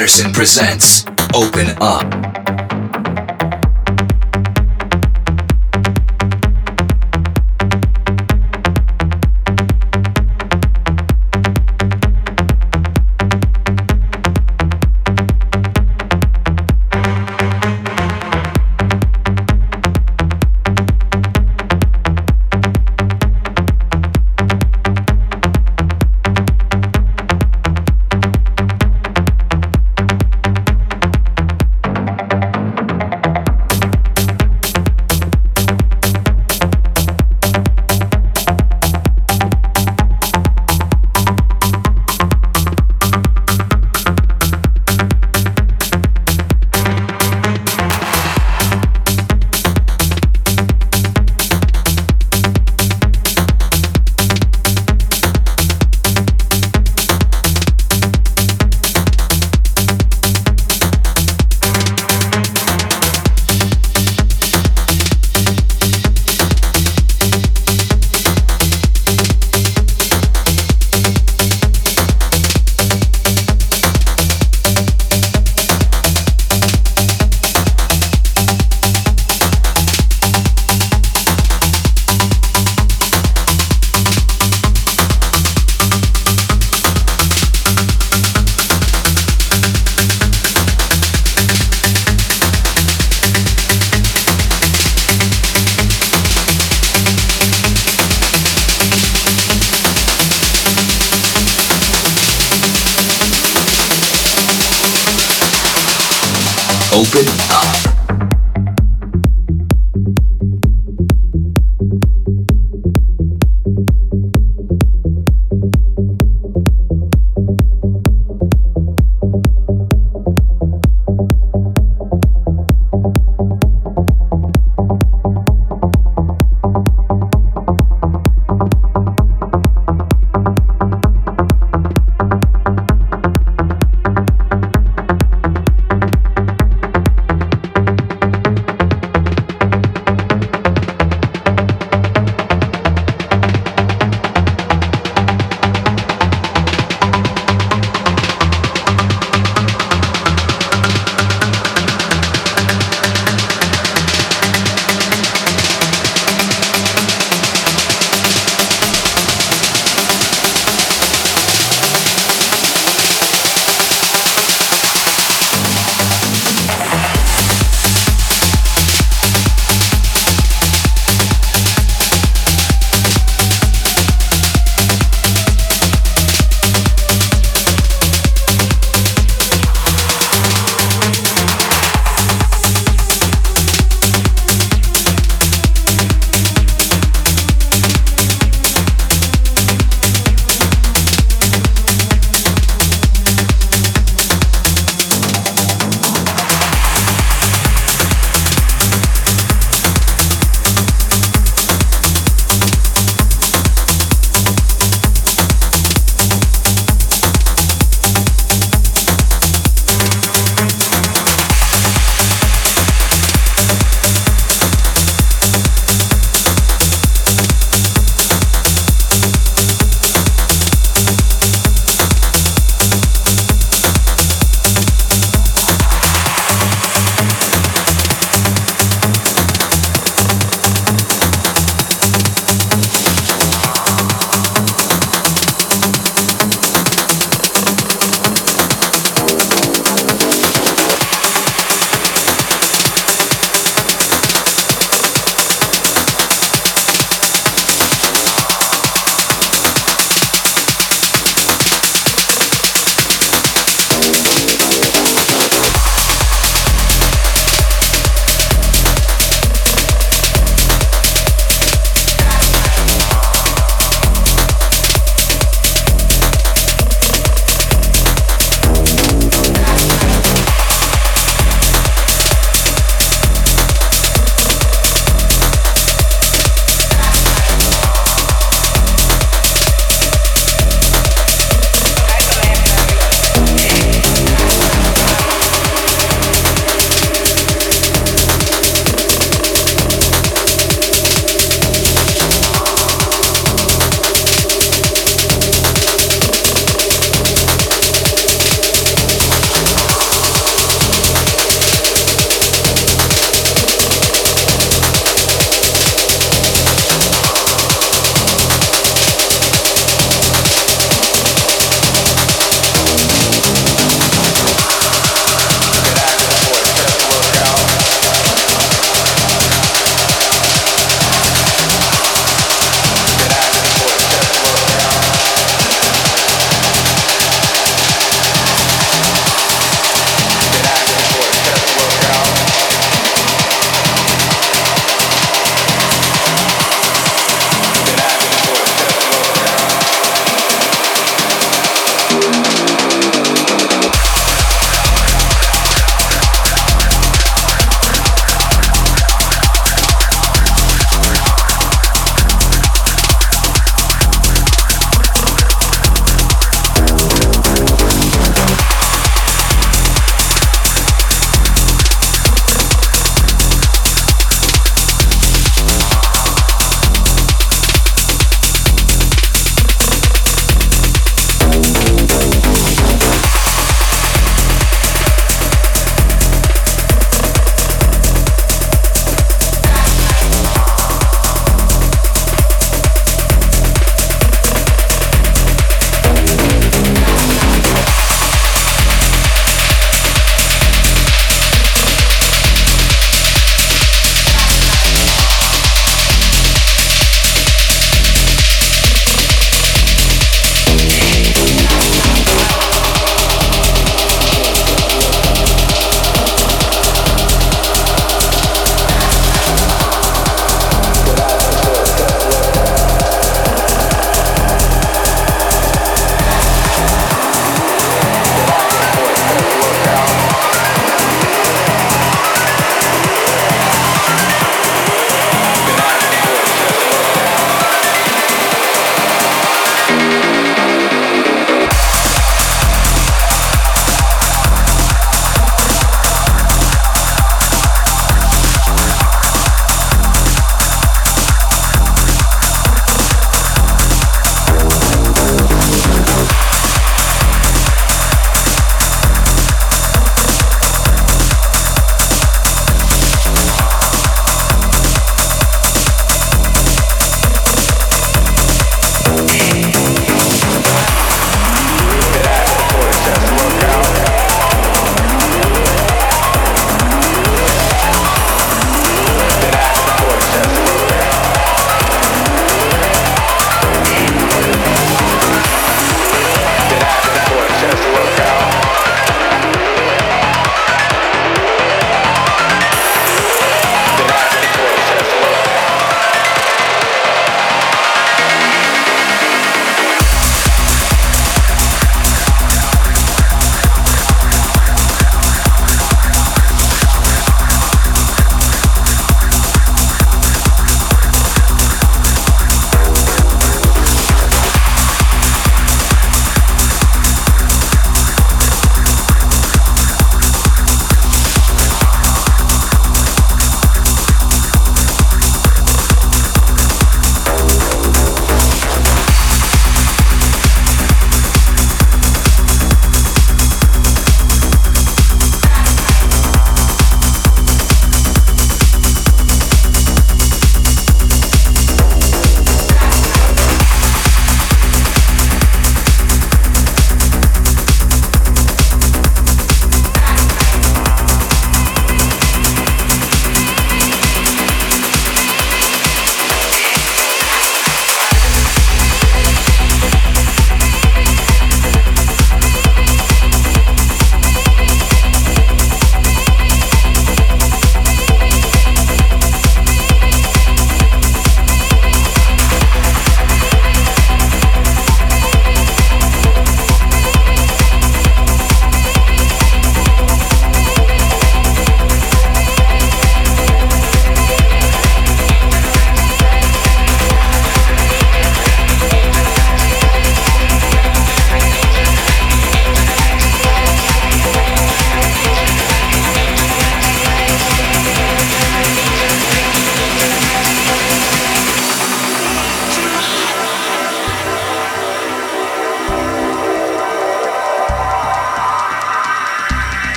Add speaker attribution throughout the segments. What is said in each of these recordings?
Speaker 1: Patterson presents Open Up.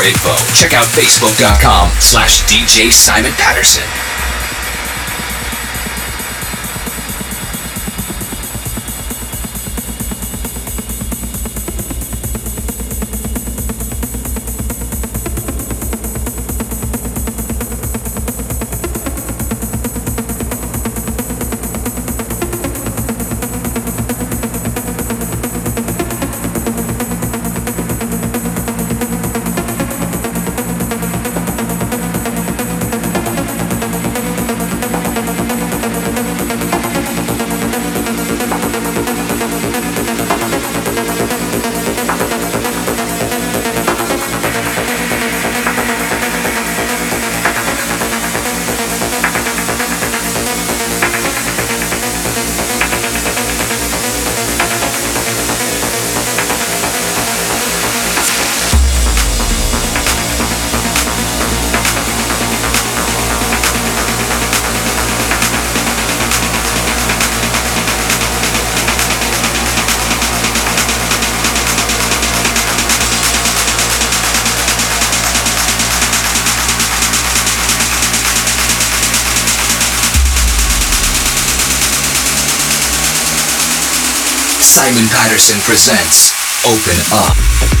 Speaker 1: More info, check out facebook.com slash DJ Simon Patterson. Simon Patterson presents Open Up.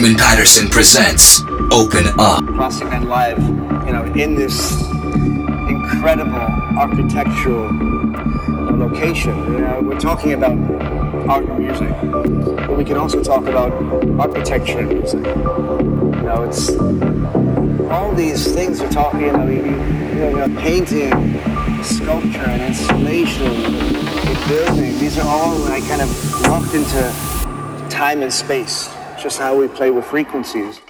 Speaker 1: Simon Patterson presents Open Up.
Speaker 2: Crossing live, you know, in this incredible architectural location. You know, we're talking about art and music, but we can also talk about architecture and music. You know, it's all these things we're talking. Know, you, know, painting, sculpture, and installation, building. These are all like kind of locked into time and space just how we play with frequencies.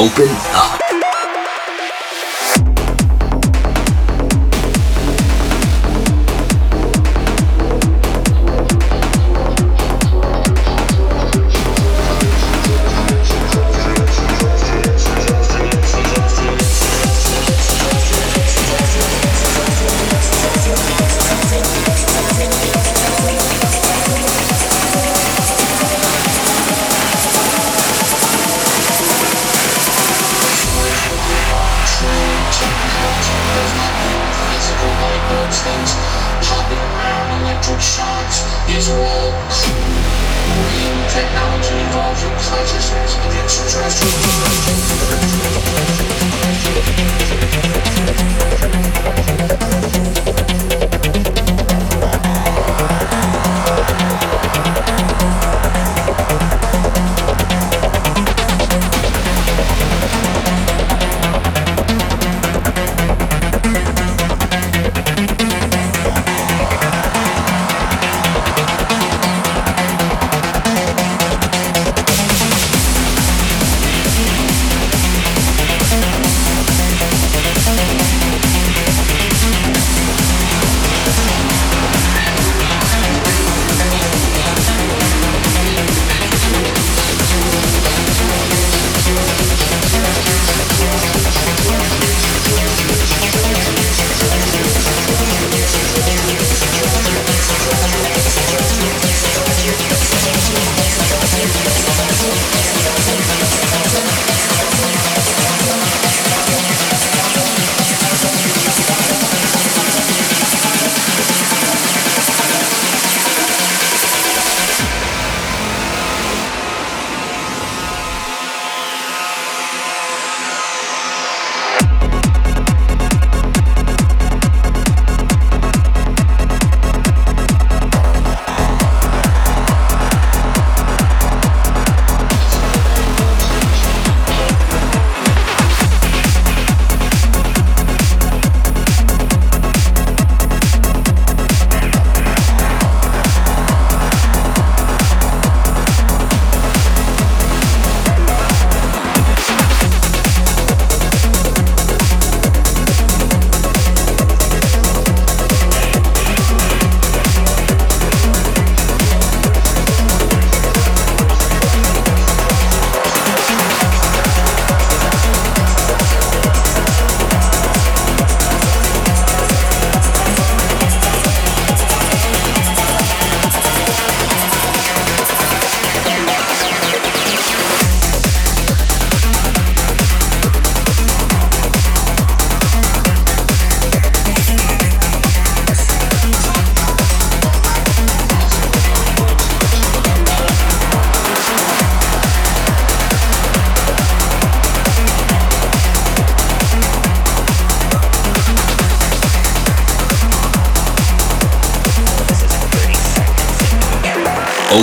Speaker 1: Open up.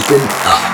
Speaker 1: 真啊！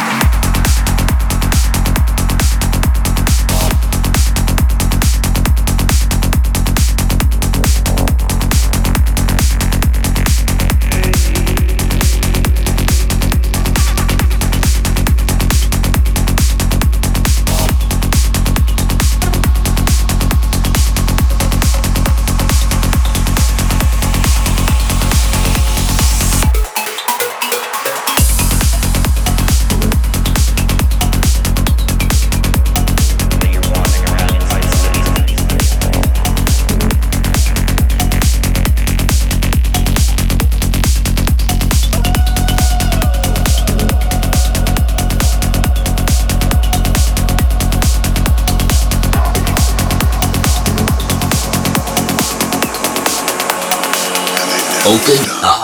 Speaker 1: Open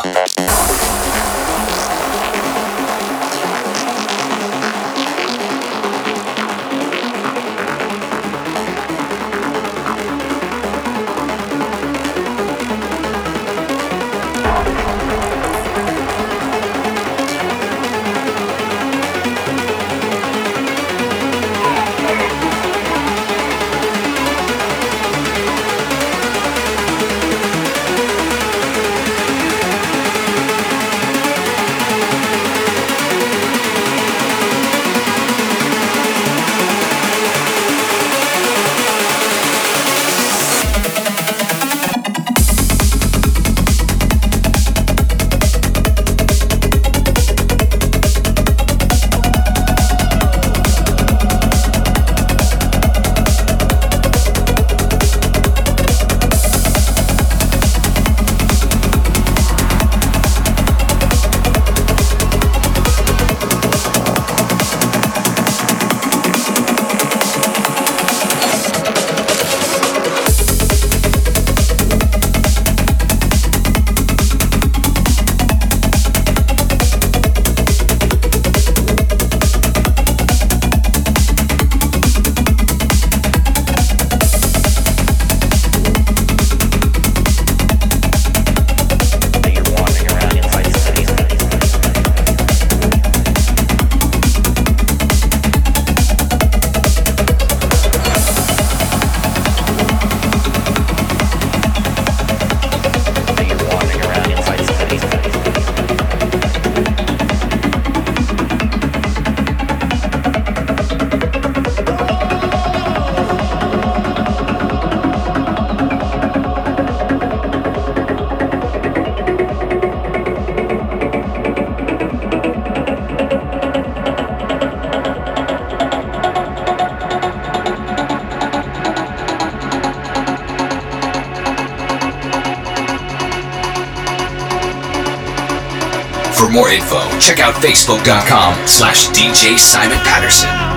Speaker 1: check out facebook.com slash DJ Simon Patterson.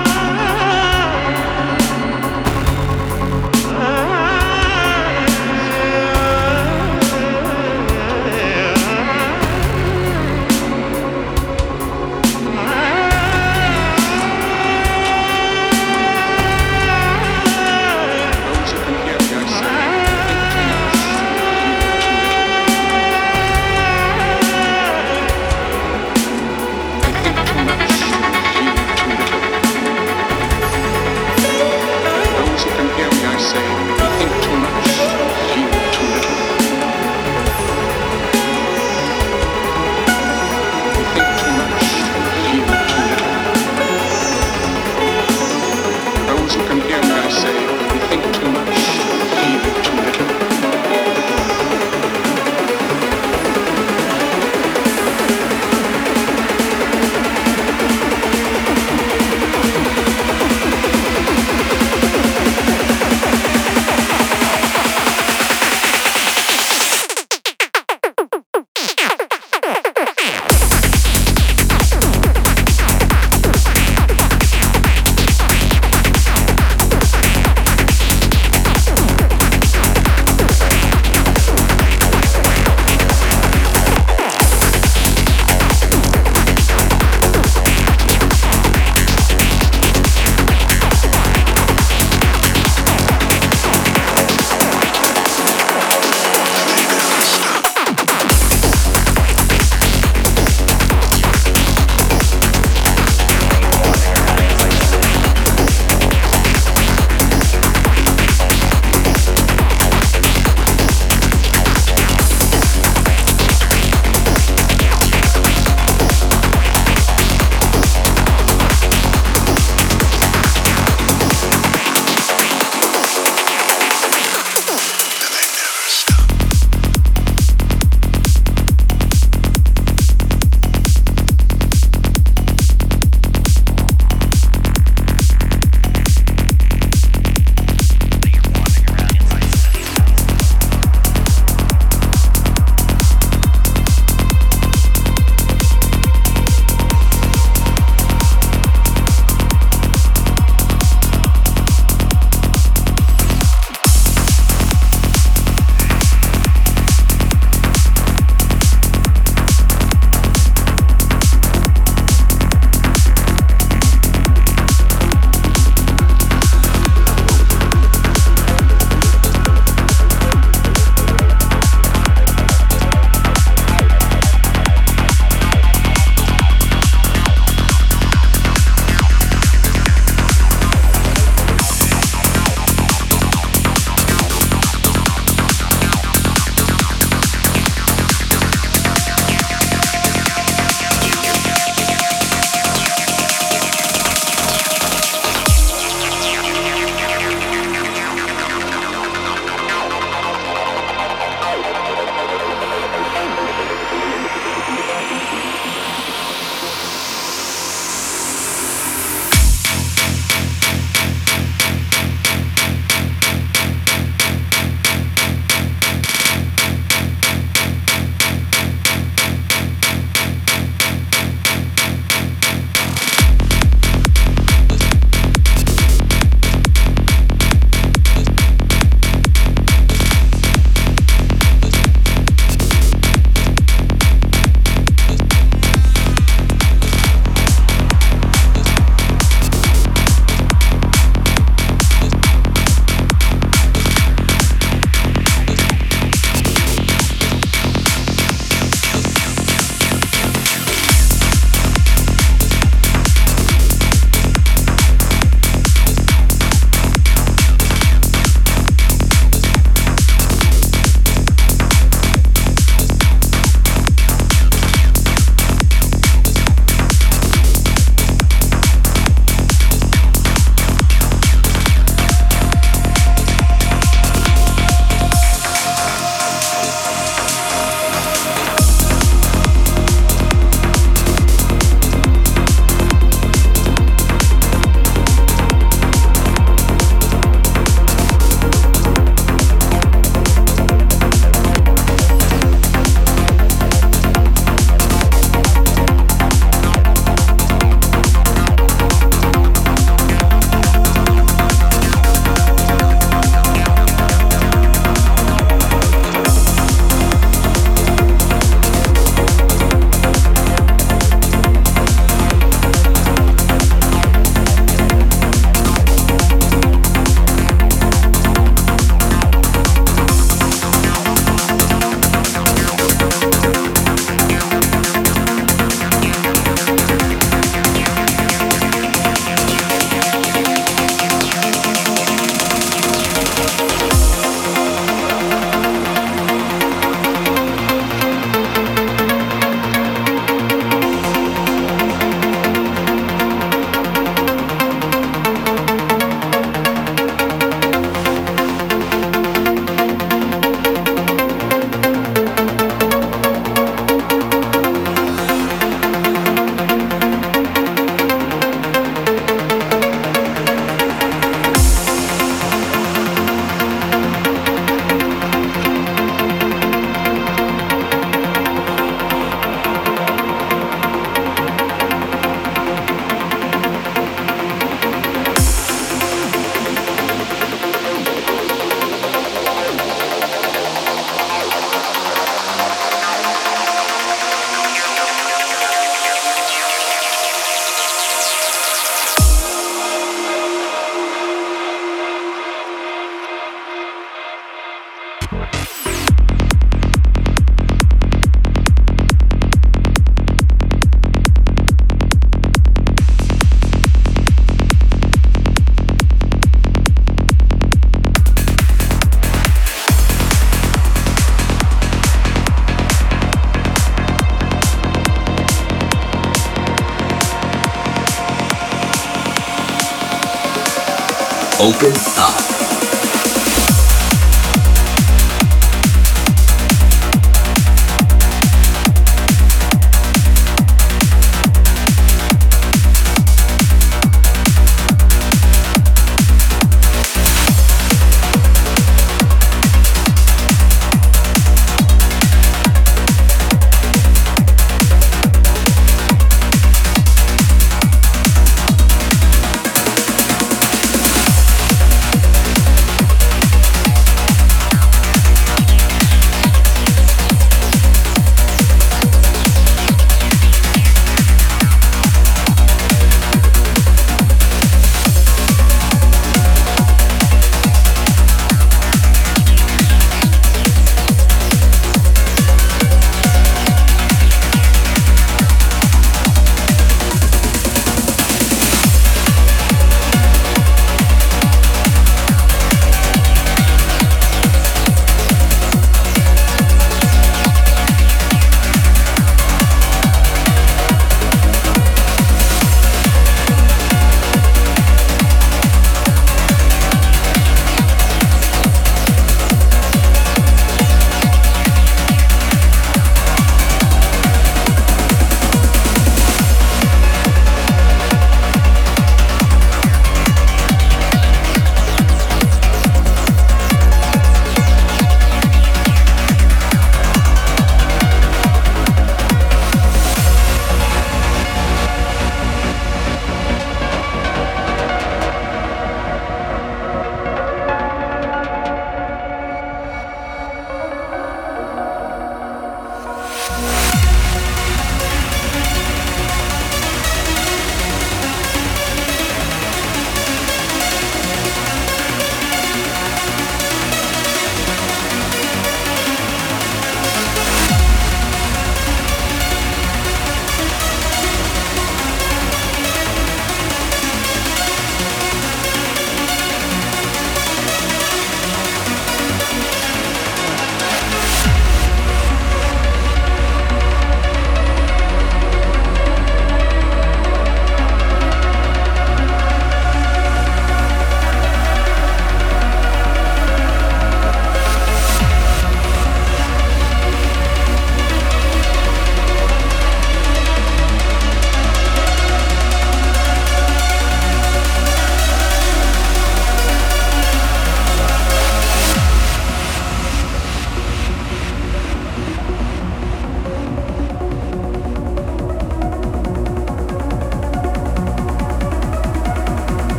Speaker 1: Open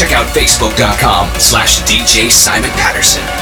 Speaker 1: check out facebook.com slash DJ Simon Patterson.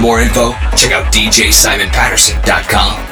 Speaker 1: More info, check out DJSimonPatterson.com.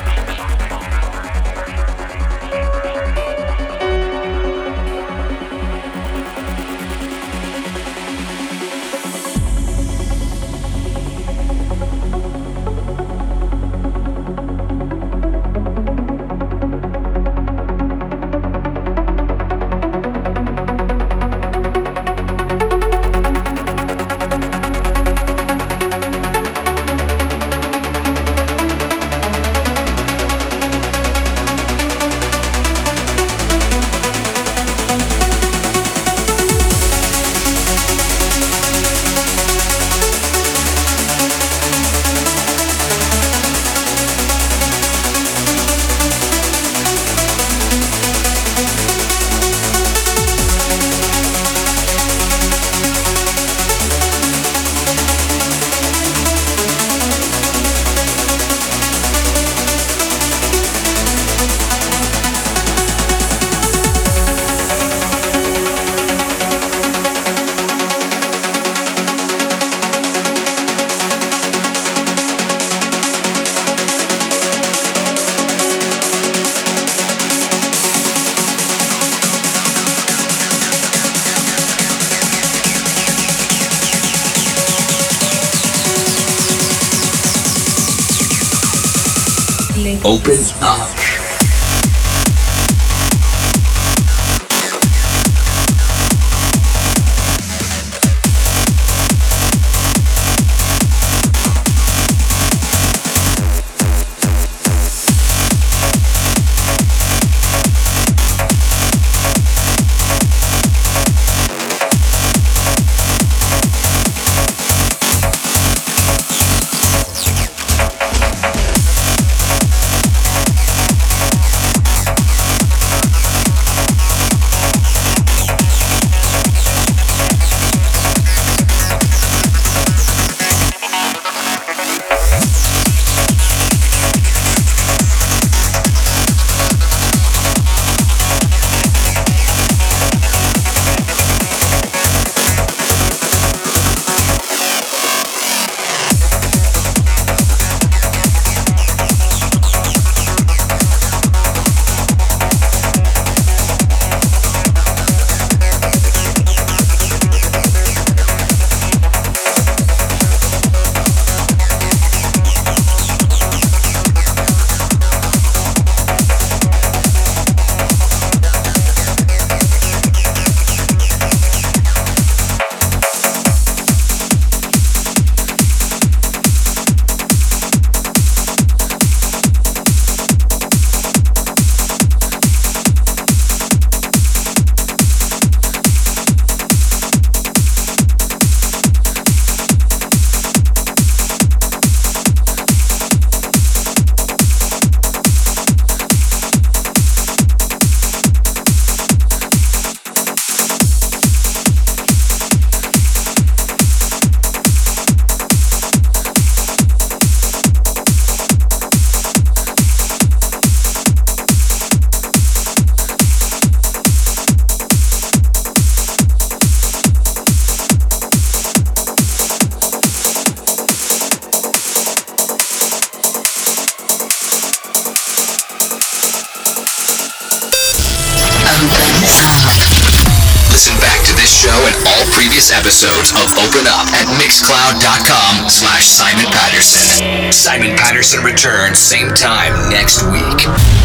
Speaker 1: Up at Mixcloud.com slash Simon Patterson. Simon Patterson returns same time next week.